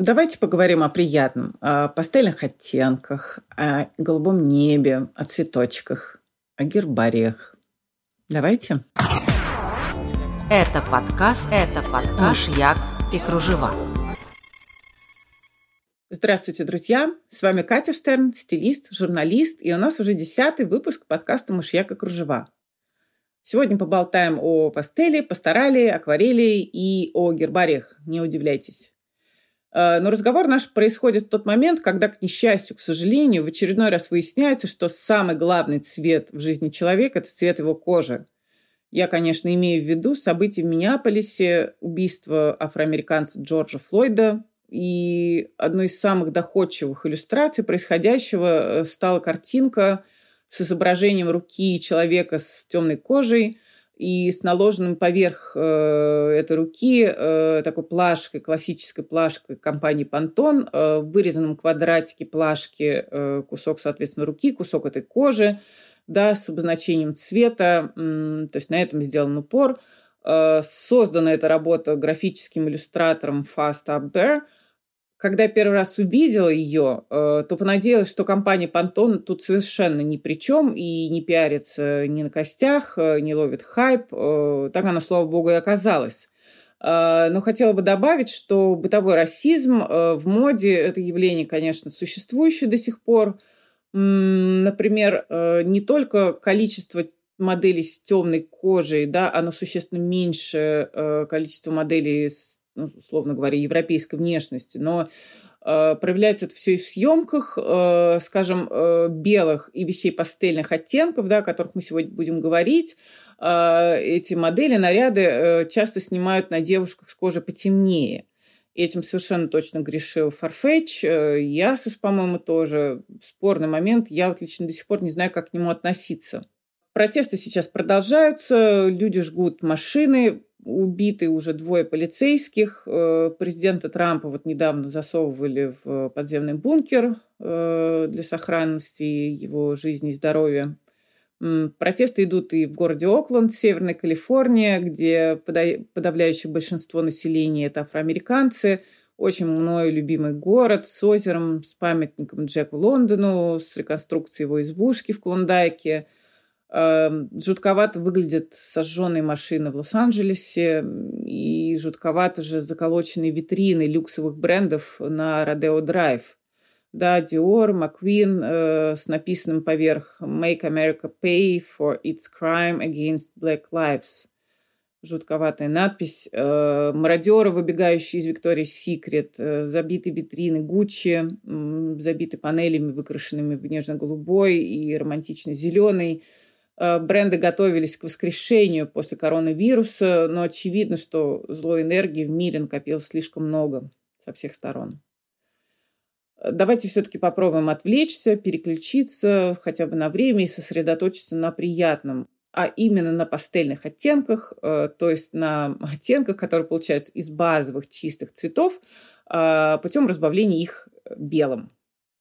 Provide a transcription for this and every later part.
Давайте поговорим о приятном, о пастельных оттенках, о голубом небе, о цветочках, о гербариях. Давайте. Это подкаст, это подкаш «Як и кружева». Здравствуйте, друзья! С вами Катя Штерн, стилист, журналист, и у нас уже десятый выпуск подкаста «Мышьяк и кружева». Сегодня поболтаем о пастели, пасторали, акварели и о гербариях. Не удивляйтесь. Э, но разговор наш происходит в тот момент, когда, к несчастью, к сожалению, в очередной раз выясняется, что самый главный цвет в жизни человека – это цвет его кожи. Я, конечно, имею в виду события в Миннеаполисе, убийство афроамериканца Джорджа Флойда, и одной из самых доходчивых иллюстраций происходящего э, стала картинка с изображением руки человека с темной кожей – и с наложенным поверх э, этой руки э, такой плашкой, классической плашкой компании Pantone, э, в вырезанном квадратике плашки э, кусок, соответственно, руки, кусок этой кожи, да, с обозначением цвета, э, то есть на этом сделан упор. Э, создана эта работа графическим иллюстратором Fast Up Bear – когда первый раз увидела ее, э, то понадеялась, что компания Pantone тут совершенно ни при чем и не пиарится ни на костях, э, не ловит хайп. Э, так она, слава богу, и оказалась. Но хотела бы добавить, что бытовой расизм в моде – это явление, конечно, существующее до сих пор. Например, не только количество моделей с темной кожей, да, оно существенно меньше количества моделей с ну, условно говоря, европейской внешности, но э, проявляется это все и в съемках, э, скажем, э, белых и вещей пастельных оттенков, да, о которых мы сегодня будем говорить. Эти модели, наряды часто снимают на девушках с кожей потемнее. Этим совершенно точно грешил Farfetch. Ясос, по-моему, тоже. Спорный момент. Я вот лично до сих пор не знаю, как к нему относиться. Протесты сейчас продолжаются, люди жгут машины, убиты уже двое полицейских. Э, президента Трампа вот недавно засовывали в подземный бункер э, для сохранности его жизни и здоровья. Протесты идут и в городе Окленд, Северной Калифорнии, где подавляющее большинство населения – это афроамериканцы. Очень мною любимый город с озером, с памятником Джеку Лондону, с реконструкцией его избушки в Клондайке – жутковато выглядят сожженные машины в Лос-Анджелесе и жутковато же заколоченные витрины люксовых брендов на Родео Драйв. Да, Dior, McQueen э, с написанным поверх «Make America Pay for its crime against black lives». Жутковатая надпись. Э, мародеры, выбегающие из Виктории Секрет, э, забиты витрины Гуччи, э, забиты панелями, выкрашенными в нежно-голубой и романтично-зеленый. Бренды готовились к воскрешению после коронавируса, но очевидно, что злой энергии в мире накопилось слишком много со всех сторон. Э, давайте все-таки попробуем отвлечься, переключиться хотя бы на время и сосредоточиться на приятном, а именно на пастельных оттенках, э, то есть на оттенках, которые получаются из базовых чистых цветов путем разбавления их белым.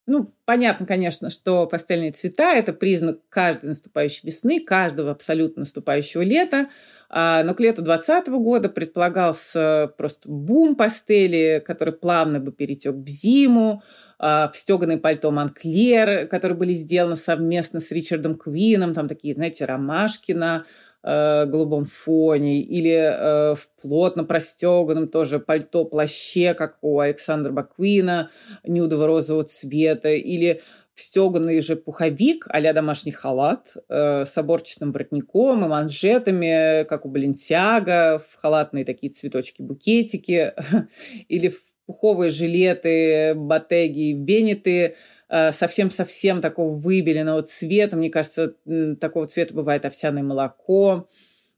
Ну, понятно, конечно, что пастельные цвета – это признак каждой наступающей весны, каждого абсолютно наступающего лета. А, но к лету 2020 года предполагался просто бум пастели, который плавно бы перетек в зиму, а, в стеганое пальто Монклер, которые были сделаны совместно с Ричардом Квином, там такие, знаете, ромашки на э, голубом фоне, или э, в плотно простеганном тоже пальто-плаще, как у Александра Баквина, нюдово-розового цвета, или в стеганый же пуховик а домашний халат э, с оборчатым воротником и манжетами, как у Баленсиага, в халатные такие цветочки-букетики, или в пуховые жилеты, батеги, бенеты – совсем-совсем такого выбеленного цвета. Мне кажется, такого цвета бывает овсяное молоко.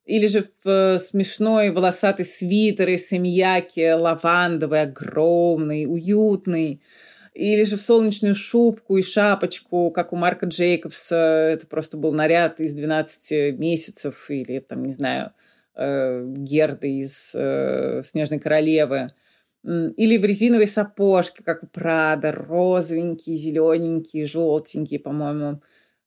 Или же в э, смешной волосатый свитер из семьяки, лавандовый, огромный, уютный. Или же в солнечную шубку и шапочку, как у Марка Джейкобса. Это просто был наряд из 12 месяцев. Или, там, не знаю, э, Герды из «Снежной королевы». Или в резиновой сапожке, как у Прада, розовенькие, зелененькие, желтенькие, по-моему.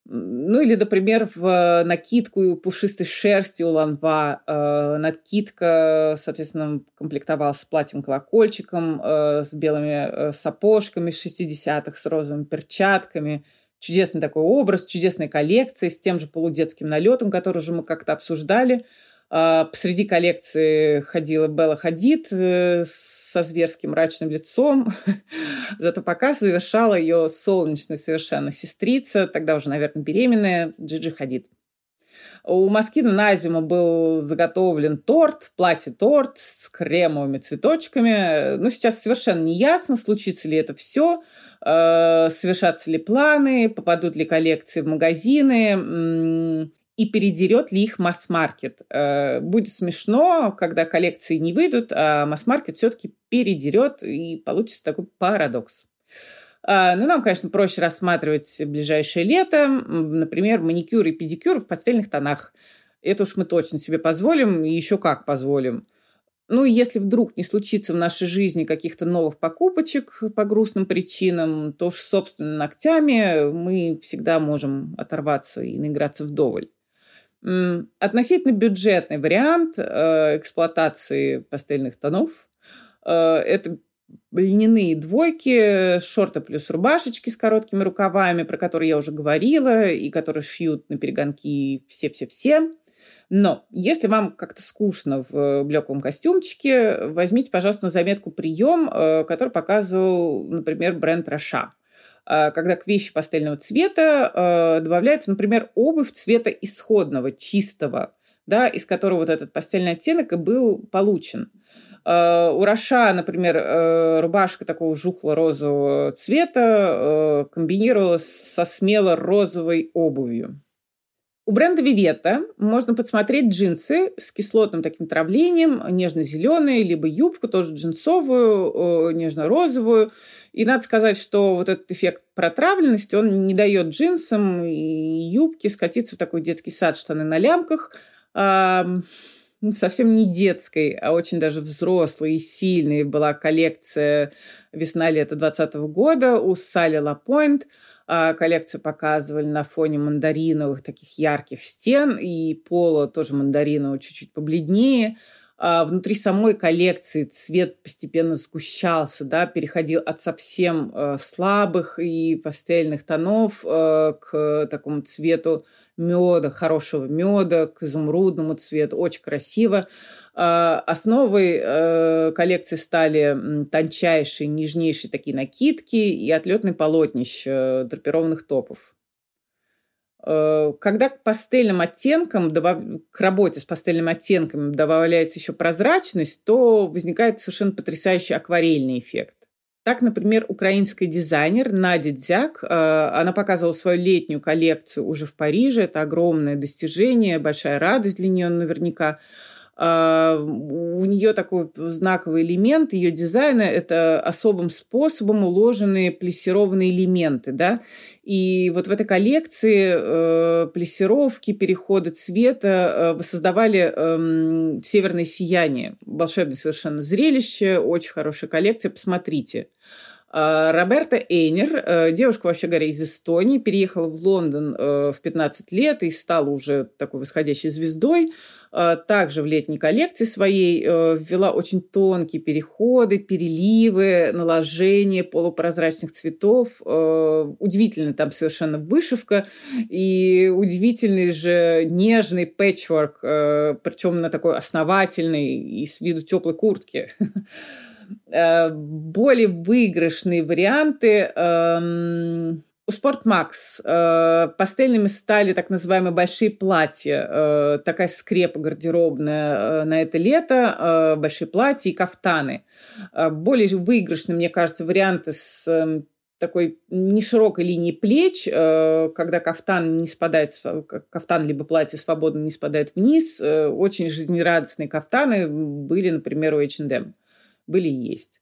Ну или, например, в накидку пушистой шерсти у Ланва. Э, накидка, соответственно, комплектовалась с платьем-колокольчиком, э, с белыми э, сапожками 60-х, с розовыми перчатками. Чудесный такой образ, чудесная коллекция с тем же полудетским налетом, который уже мы как-то обсуждали. Э, посреди коллекции ходила Белла Хадид э, со зверским мрачным лицом. Зато пока завершала ее солнечная совершенно сестрица, тогда уже, наверное, беременная, Джиджи Хадид. У Маскина Назима был заготовлен торт, платье-торт с кремовыми цветочками. Но сейчас совершенно не ясно, случится ли это все, э, совершатся ли планы, попадут ли коллекции в магазины и передерет ли их масс-маркет. Э, будет смешно, когда коллекции не выйдут, а масс-маркет все-таки передерет, и получится такой парадокс. А, ну, нам, конечно, проще рассматривать ближайшее лето, например, маникюр и педикюр в постельных тонах. Это уж мы точно себе позволим, и еще как позволим. Ну, и если вдруг не случится в нашей жизни каких-то новых покупочек по грустным причинам, то уж собственными ногтями мы всегда можем оторваться и наиграться вдоволь. Относительно бюджетный вариант э, эксплуатации пастельных тонов э, – это льняные двойки, шорты плюс рубашечки с короткими рукавами, про которые я уже говорила, и которые шьют на перегонки все-все-все. Но если вам как-то скучно в блеклом костюмчике, возьмите, пожалуйста, на заметку прием, э, который показывал, например, бренд Роша. А, когда к вещи пастельного цвета а, добавляется, например, обувь цвета исходного, чистого, да, из которого вот этот постельный оттенок и был получен. А, у Роша, например, рубашка такого жухло-розового цвета комбинировалась со смело-розовой обувью. У бренда Вивета можно подсмотреть джинсы с кислотным таким травлением, нежно-зеленые, либо юбку тоже джинсовую, нежно-розовую. И надо сказать, что вот этот эффект протравленности, он не дает джинсам и юбке скатиться в такой детский сад, штаны на лямках. Ну, совсем не детской, а очень даже взрослой и сильной была коллекция весна-лето 2020 года у Салли Лапойнт. А, коллекцию показывали на фоне мандариновых таких ярких стен и пола тоже мандаринового чуть-чуть побледнее. А внутри самой коллекции цвет постепенно сгущался, да, переходил от совсем э, слабых и пастельных тонов э, к такому цвету меда, хорошего меда, к изумрудному цвету, очень красиво. Э, основой э, коллекции стали тончайшие, нежнейшие такие накидки и отлетный полотнище э, драпированных топов. Э, когда к пастельным оттенкам, к работе с пастельными оттенками добавляется еще прозрачность, то возникает совершенно потрясающий акварельный эффект. Так, например, украинский дизайнер Надя Дзяк, э, она показывала свою летнюю коллекцию уже в Париже. Это огромное достижение, большая радость для нее наверняка. Нее такой знаковый элемент ее дизайна – это особым способом уложенные плессированные элементы. Да? И вот в этой коллекции э, плессировки, переходы цвета э, воссоздавали э, северное сияние. Волшебное совершенно зрелище, очень хорошая коллекция, посмотрите. А, Роберта Эйнер, э, девушка, вообще говоря, из Эстонии, переехала в Лондон э, в 15 лет и стала уже такой восходящей звездой. А, также в летней коллекции своей э, ввела очень тонкие переходы, переливы, наложение полупрозрачных цветов. Удивительная там совершенно вышивка и удивительный же нежный пэтчворк, причем на такой основательной и с виду теплой куртки. Э, более выигрышные варианты эм, Спортмакс э, пастельными стали так называемые большие платья, э, такая скрепа гардеробная на это лето, большие платья и кафтаны. Более выигрышные, мне кажется, варианты с эм, такой неширокой линии плеч, когда кафтан не спадает, кафтан либо платье свободно не спадает вниз. Очень жизнерадостные кафтаны были, например, у H&M были и есть.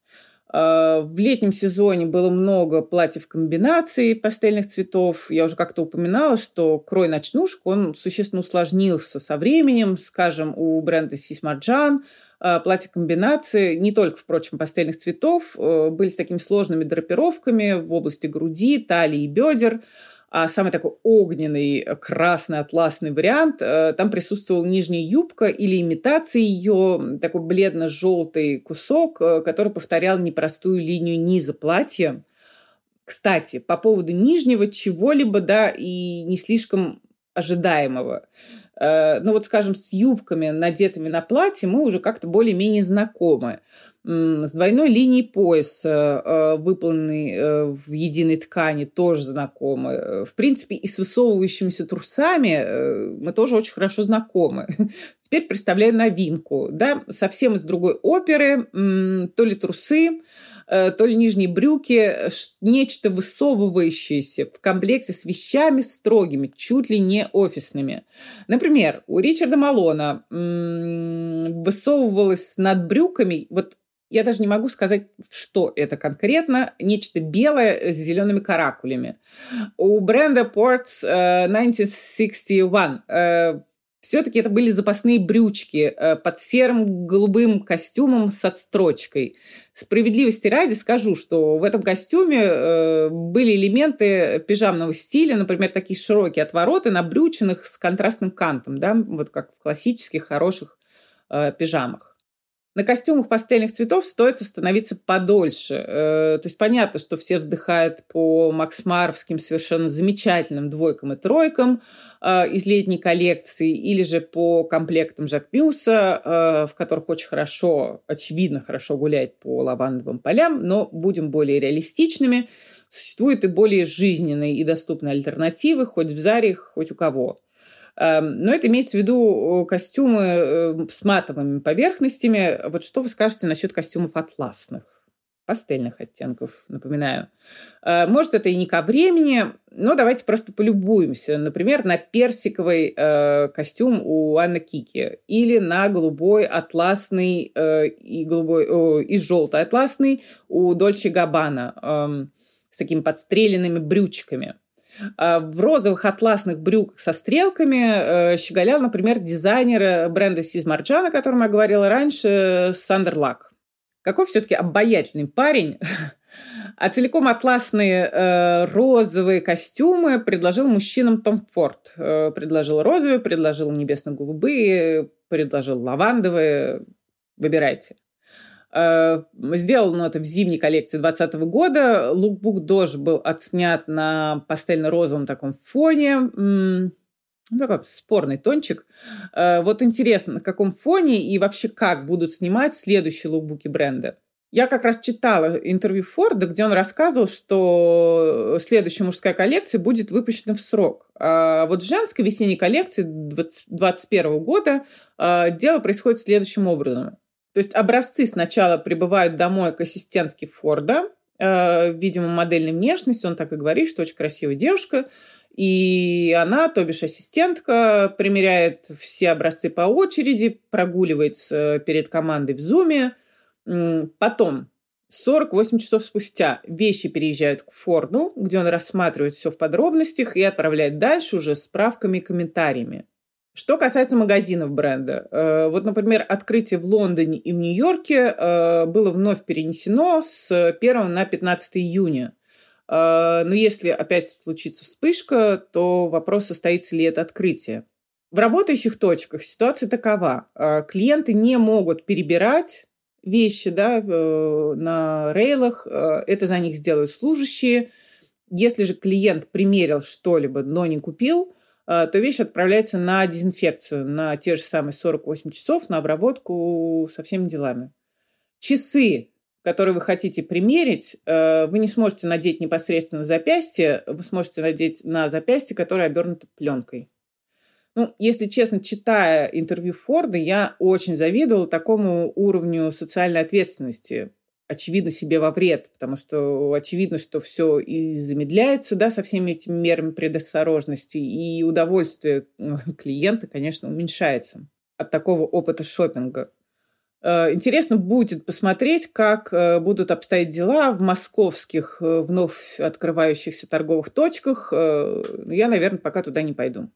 А, в летнем сезоне было много платьев комбинаций пастельных цветов. Я уже как-то упоминала, что крой ночнушек, он существенно усложнился со временем. Скажем, у бренда Сисмарджан платья комбинации, не только, впрочем, пастельных цветов, а, были с такими сложными драпировками в области груди, талии и бедер. А самый такой огненный красный атласный вариант, там присутствовала нижняя юбка или имитация ее, такой бледно-желтый кусок, который повторял непростую линию низа платья. Кстати, по поводу нижнего чего-либо, да, и не слишком ожидаемого. Э, ну вот, скажем, с юбками, надетыми на платье, мы уже как-то более-менее знакомы. С двойной линией пояса, э, выполненной э, в единой ткани, тоже знакомы. В принципе, и с высовывающимися трусами мы тоже очень хорошо знакомы. Теперь представляю новинку. Да? Совсем из другой оперы. То ли трусы, то ли нижние брюки, нечто высовывающееся в комплекте с вещами строгими, чуть ли не офисными. Например, у Ричарда Малона высовывалось над брюками, вот я даже не могу сказать, что это конкретно, нечто белое с зелеными каракулями. У бренда Ports 1961 э, все-таки это были запасные брючки э, под серым голубым костюмом с отстрочкой. Справедливости ради скажу, что в этом костюме э, были элементы пижамного стиля, например, такие широкие отвороты на брючинах с контрастным кантом, да, вот как в классических хороших э, пижамах. На костюмах пастельных цветов стоит остановиться подольше. Э, то есть понятно, что все вздыхают по максмаровским совершенно замечательным двойкам и тройкам э, из летней коллекции или же по комплектам Жак Мюса, э, в которых очень хорошо, очевидно, хорошо гулять по лавандовым полям, но будем более реалистичными. Существуют и более жизненные и доступные альтернативы, хоть в Заре, хоть у кого. Эм, но это имеется в виду костюмы э, с матовыми поверхностями. Вот что вы скажете насчет костюмов атласных? пастельных оттенков, напоминаю. Э, может, это и не ко времени, но давайте просто полюбуемся. Например, на персиковый э, костюм у Анны Кики или на голубой атласный э, и, голубой, э, и желтый атласный у Дольче Габбана э, с такими подстреленными брючками. А, в розовых атласных брюках со стрелками э, щеголял, например, дизайнер бренда Сиз Марджан, о котором я говорила раньше, Сандер Лак. Какой все-таки обаятельный парень. А целиком атласные э, розовые костюмы предложил мужчинам Том Форд. Э, предложил розовые, предложил небесно-голубые, предложил лавандовые. Выбирайте. Э, сделал он это в зимней коллекции 2020 года. Лукбук Дож был отснят на пастельно-розовом таком фоне. Ну, такой спорный тончик. Э, вот интересно, на каком фоне и вообще как будут снимать следующие лукбуки бренда. Я как раз читала интервью Форда, где он рассказывал, что следующая мужская коллекция будет выпущена в срок. А вот женской весенней коллекции 2021 года э, дело происходит следующим образом. То есть образцы сначала прибывают домой к ассистентке Форда, э, видимо, модельной внешности, он так и говорит, что очень красивая девушка, и она, то бишь ассистентка, примеряет все образцы по очереди, прогуливается перед командой в зуме. Потом, 48 часов спустя, вещи переезжают к Форду, где он рассматривает все в подробностях и отправляет дальше уже с справками и комментариями. Что касается магазинов бренда, э, вот, например, открытие в Лондоне и в Нью-Йорке э, было вновь перенесено с 1 на 15 июня. Э, но если опять случится вспышка, то вопрос, состоится ли это открытие. В работающих точках ситуация такова. Клиенты не могут перебирать вещи да, на рейлах. Это за них сделают служащие. Если же клиент примерил что-либо, но не купил – то вещь отправляется на дезинфекцию, на те же самые 48 часов, на обработку со всеми делами. Часы, которые вы хотите примерить, э, вы не сможете надеть непосредственно на запястье, вы сможете надеть на запястье, которое обернуто пленкой. Ну, если честно, читая интервью Форда, я очень завидовала такому уровню социальной ответственности очевидно, себе во вред, потому что очевидно, что все и замедляется, да, со всеми этими мерами предосторожности, и удовольствие ну, клиента, конечно, уменьшается от такого опыта шопинга. Э, интересно будет посмотреть, как э, будут обстоять дела в московских э, вновь открывающихся торговых точках. Я, наверное, пока туда не пойду.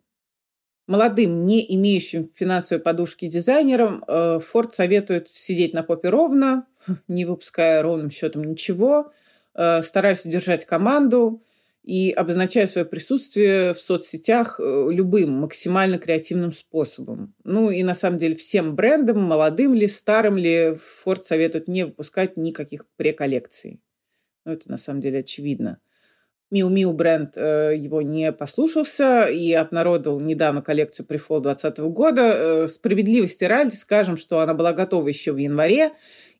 Молодым, не имеющим финансовой подушки дизайнерам, Форд советует сидеть на попе ровно, не выпуская ровным счетом ничего, э, стараюсь удержать команду и обозначаю свое присутствие в соцсетях э, любым максимально креативным способом. Ну и на самом деле всем брендам, молодым ли, старым ли, Форд советует не выпускать никаких преколлекций. Ну это на самом деле очевидно. Миу Миу бренд э, его не послушался и обнародовал недавно коллекцию при Fall 2020 года. Э, справедливости ради скажем, что она была готова еще в январе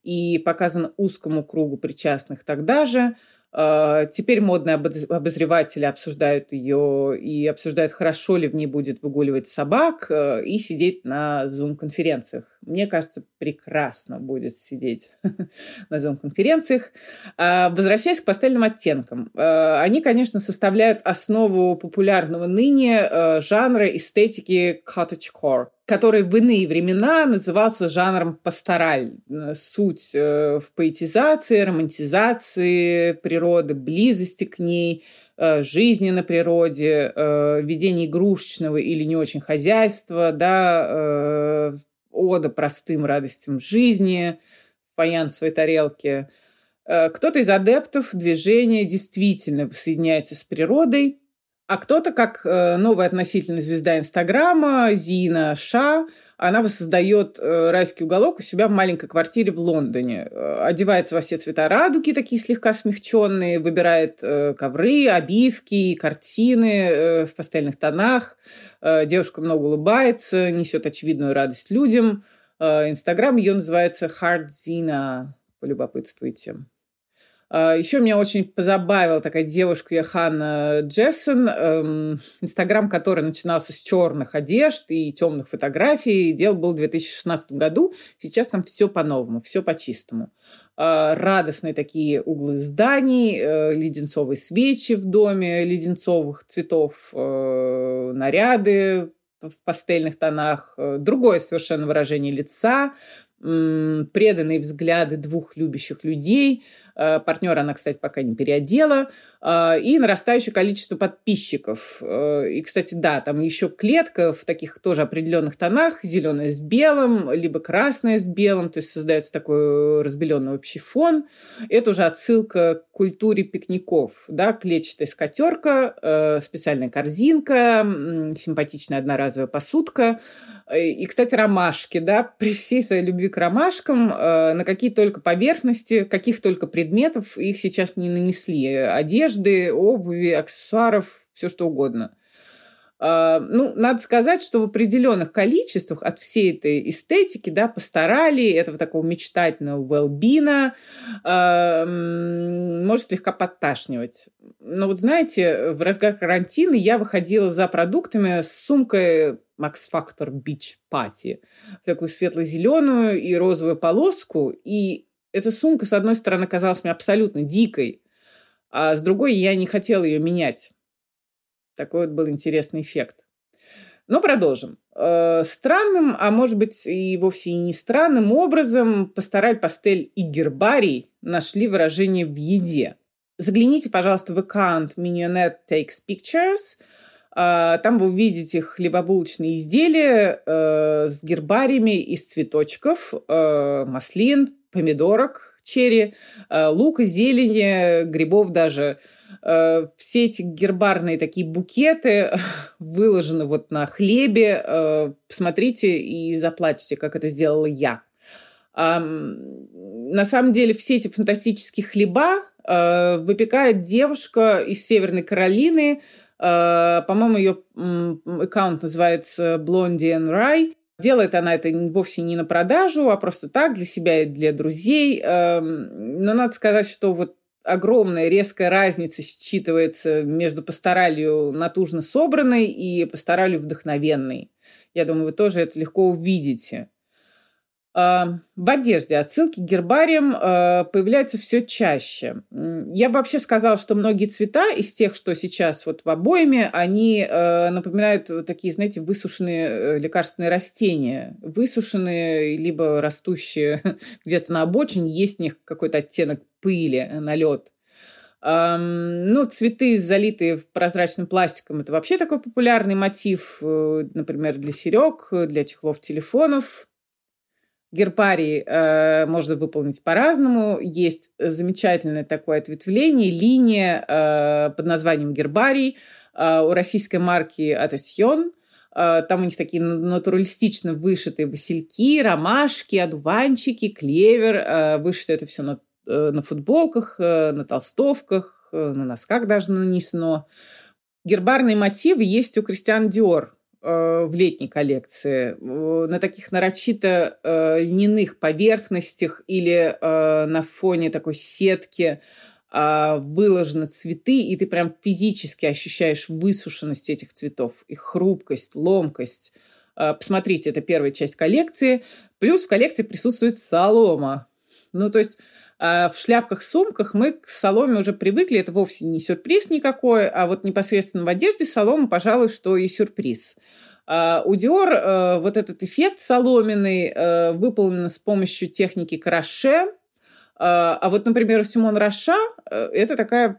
и показана узкому кругу причастных тогда же – а, теперь модные обозреватели обсуждают ее и обсуждают, хорошо ли в ней будет выгуливать собак э, и сидеть на зум-конференциях. Мне кажется, прекрасно будет сидеть на зум-конференциях. А, возвращаясь к пастельным оттенкам. Э, они, конечно, составляют основу популярного ныне э, жанра эстетики cottagecore который в иные времена назывался жанром пастораль. Суть э, в поэтизации, романтизации природы, близости к ней, э, жизни на природе, э, ведении игрушечного или не очень хозяйства, да, ода простым радостям жизни, фаянсовой тарелки. Кто-то из адептов движения действительно соединяется с природой – а кто-то, как э, новая относительно звезда Инстаграма, Зина Ша, она воссоздает э, райский уголок у себя в маленькой квартире в Лондоне. Э, одевается во все цвета радуги, такие слегка смягченные, выбирает ковры, обивки, картины в пастельных тонах. Девушка много улыбается, несет очевидную радость людям. Инстаграм ее называется Hard Zina. Полюбопытствуйте. А, Еще меня очень позабавила такая девушка Яхана Джессон, эм, инстаграм который начинался с черных одежд и темных фотографий. Дело было в 2016 году. Сейчас там все по-новому, все по-чистому. А, радостные такие углы зданий, э, леденцовые свечи в доме, леденцовых цветов, э, наряды в пастельных тонах, э, другое совершенно выражение лица, преданные взгляды двух любящих людей – Партнера она, кстати, пока не переодела. Э, и нарастающее количество подписчиков. Э, и, кстати, да, там еще клетка в таких тоже определенных тонах. Зеленая с белым, либо красная с белым. То есть создается такой разбеленный общий фон. Это уже отсылка к культуре пикников. Да, клетчатая скатерка, специальная корзинка, симпатичная одноразовая посудка – Э, и, кстати, ромашки, да, при всей своей любви к ромашкам, э, на какие только поверхности, каких только предметов их сейчас не нанесли. Одежды, обуви, аксессуаров, все что угодно. А, ну, надо сказать, что в определенных количествах от всей этой эстетики, да, постарали, этого такого мечтательного велбина, э, может слегка подташнивать. Но вот знаете, в разгар карантина я выходила за продуктами с сумкой Max Factor Beach Party, такую светло-зеленую и розовую полоску. И эта сумка, с одной стороны, казалась мне абсолютно дикой, а с другой я не хотела ее менять. Такой вот был интересный эффект. Но продолжим. Э, странным, а может быть и вовсе не странным образом пастораль, пастель и гербарий нашли выражение в еде. Загляните, пожалуйста, в аккаунт Mignonette Takes Pictures – а, там вы увидите хлебобулочные изделия э, с гербариями из цветочков, э, маслин, помидорок, черри, э, лука, зелени, грибов даже. Все эти гербарные такие букеты выложены вот на хлебе. Посмотрите и заплачьте, как это сделала я. На самом деле все эти фантастические хлеба выпекает девушка из Северной Каролины – Э, по-моему, ее аккаунт называется Blondie and Rye. Делает она это вовсе не на продажу, а просто так, для себя и для друзей. Эм, но надо сказать, что вот огромная резкая разница считывается между пасторалью натужно собранной и пасторалью вдохновенной. Я думаю, вы тоже это легко увидите. В одежде отсылки к гербариям а, появляются все чаще. Я бы вообще сказала, что многие цвета из тех, что сейчас вот в обоими, они а, напоминают такие, знаете, высушенные э, лекарственные растения. Высушенные, либо растущие где-то на обочине, есть в них какой-то оттенок пыли, налет. Ну, цветы, залитые прозрачным пластиком, это вообще такой популярный мотив, э, например, для серег, для чехлов телефонов. Гербарий э, можно выполнить по-разному. Есть замечательное такое ответвление, линия э, под названием гербарий э, у российской марки Атасьон. Э, там у них такие натуралистично вышитые васильки, ромашки, одуванчики, клевер. Э, вышито это все на, э, на футболках, э, на толстовках, э, на носках даже нанесено. Гербарные мотивы есть у Кристиан Диор в летней коллекции на таких нарочито э, льняных поверхностях или э, на фоне такой сетки э, выложены цветы, и ты прям физически ощущаешь высушенность этих цветов, их хрупкость, ломкость. Э, посмотрите, это первая часть коллекции. Плюс в коллекции присутствует солома. Ну, то есть а в шляпках-сумках мы к соломе уже привыкли, это вовсе не сюрприз никакой, а вот непосредственно в одежде солома, пожалуй, что и сюрприз. А у Dior э, вот этот эффект соломенный э, выполнен с помощью техники краше, а, а вот, например, у Симон Раша э, это такая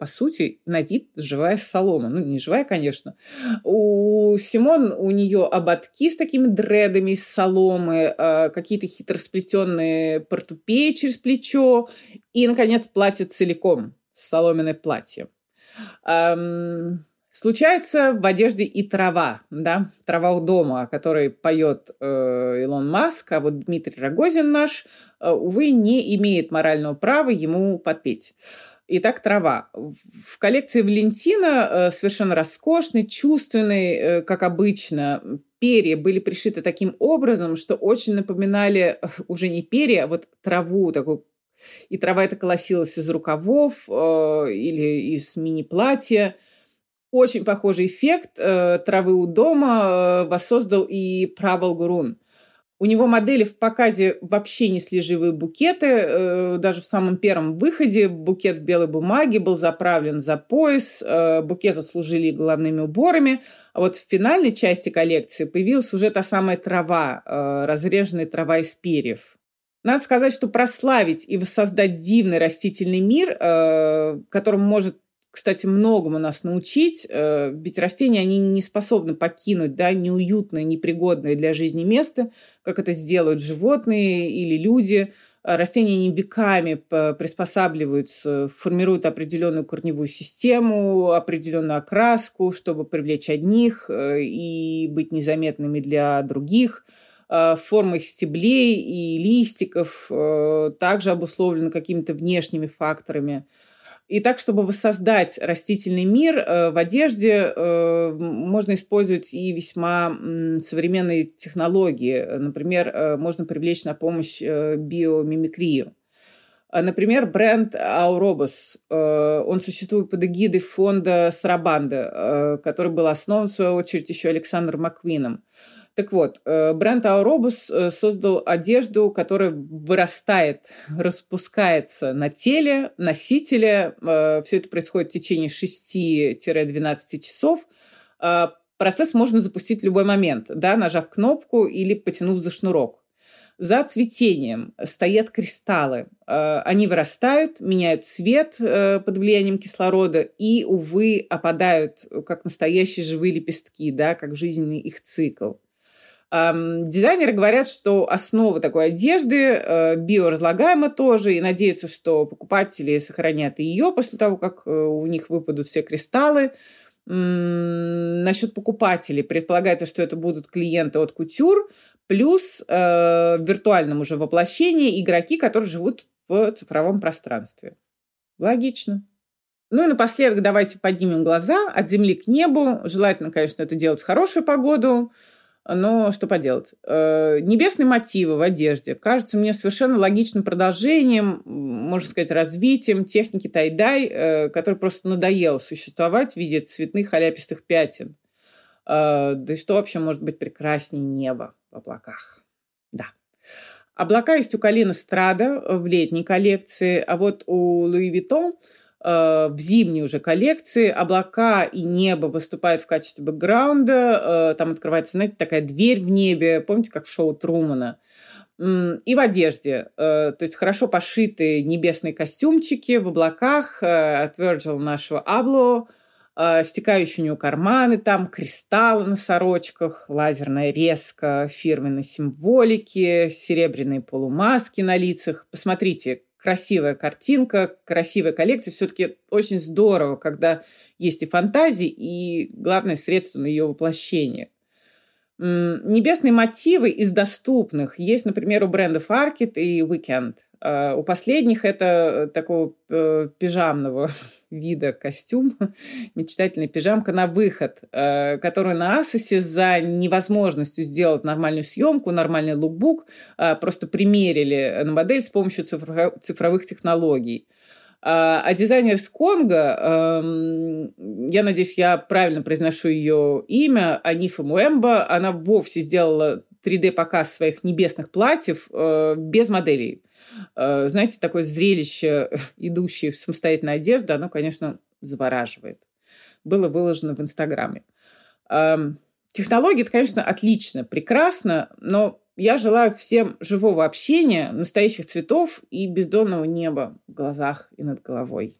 по сути, на вид живая солома. Ну, не живая, конечно. У Симон, у нее ободки с такими дредами из соломы, э, какие-то хитросплетенные портупеи через плечо и, наконец, платье целиком, соломенное платье. Случается в одежде и трава, да, трава у дома, о которой поет э, Илон Маск, а вот Дмитрий Рогозин наш, э, увы, не имеет морального права ему подпеть. Итак, трава. В коллекции Валентина э, совершенно роскошный, чувственный, э, как обычно. Перья были пришиты таким образом, что очень напоминали э, уже не перья, а вот траву, такую и трава эта колосилась из рукавов э, или из мини-платья. Очень похожий эффект э, травы у дома э, воссоздал и Правал Гурун. У него модели в показе вообще несли живые букеты. Э, даже в самом первом выходе букет белой бумаги был заправлен за пояс. Э, букеты служили главными уборами. А вот в финальной части коллекции появилась уже та самая трава, э, разреженная трава из перьев. Надо сказать, что прославить и воссоздать дивный растительный мир, которым может кстати, многому нас научить, э, ведь растения, они не способны покинуть да, неуютное, непригодное для жизни место, как это сделают животные или люди. А растения не веками приспосабливаются, формируют определенную корневую систему, определенную окраску, чтобы привлечь одних э, и быть незаметными для других. Форма их стеблей и листиков э, также обусловлена какими-то внешними факторами – и так, чтобы воссоздать растительный мир э, в одежде, э, можно использовать и весьма современные технологии. Например, э, можно привлечь на помощь биомимикрию. Например, бренд Aurobus. Он существует под эгидой фонда Сарабанда, который был основан, в свою очередь, еще Александром Маквином. Так вот, э, бренд Аоробус э, создал одежду, которая вырастает, распускается на теле носителя. Э, Все это происходит в течение 6-12 часов. Процесс можно запустить в любой момент, да, нажав кнопку или потянув за шнурок. За цветением стоят кристаллы. Они вырастают, меняют цвет под влиянием кислорода и, увы, опадают, как настоящие живые лепестки, да, как жизненный их цикл. Дизайнеры говорят, что основа такой одежды э, биоразлагаема тоже, и надеются, что покупатели сохранят ее после того, как э, у них выпадут все кристаллы. Насчет покупателей предполагается, что это будут клиенты от кутюр, плюс э, в виртуальном уже воплощении игроки, которые живут в цифровом пространстве. Логично. Ну и напоследок давайте поднимем глаза от земли к небу. Желательно, конечно, это делать в хорошую погоду – но что поделать. Э, небесные мотивы в одежде кажутся мне совершенно логичным продолжением, можно сказать, развитием техники тайдай, э, который просто надоел существовать в виде цветных аляпистых пятен. Э, да и что вообще может быть прекраснее неба в облаках? Да. Облака есть у Калина Страда в летней коллекции, а вот у Луи Э, в зимней уже коллекции облака и небо выступают в качестве бэкграунда. Э, там открывается, знаете, такая дверь в небе. Помните, как в шоу Трумана? И в одежде. Э, то есть хорошо пошитые небесные костюмчики в облаках от Virgil нашего Абло. э, стекающие у него карманы, там кристаллы на сорочках, лазерная резка фирменной символики, серебряные полумаски на лицах. Посмотрите, красивая картинка, красивая коллекция. Все-таки очень здорово, когда есть и фантазии, и главное средство на ее воплощение. Небесные мотивы из доступных есть, например, у брендов Arket и Weekend. А, у последних это такого э, пижамного вида костюм, мечтательная пижамка на выход, э, которую на Асосе за невозможностью сделать нормальную съемку, нормальный лукбук э, просто примерили на модель с помощью цифровых технологий. А, а дизайнер с Конго, эм, я надеюсь, я правильно произношу ее имя, Анифа Муэмба, она вовсе сделала 3D-показ своих небесных платьев э, без моделей. Э, знаете, такое зрелище, идущее в самостоятельной одежде, оно, конечно, завораживает. Было выложено в Инстаграме. Эм, технология, это, конечно, отлично, прекрасно, но я желаю всем живого общения, настоящих цветов и бездонного неба в глазах и над головой.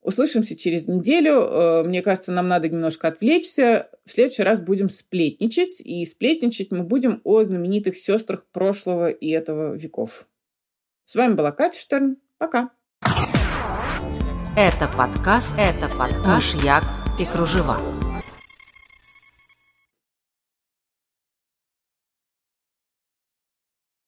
Услышимся через неделю. Э, мне кажется, нам надо немножко отвлечься. В следующий раз будем сплетничать. И сплетничать мы будем о знаменитых сестрах прошлого и этого веков. С вами была Катя Штерн. Пока. Это подкаст, это подкаш Як и Кружева.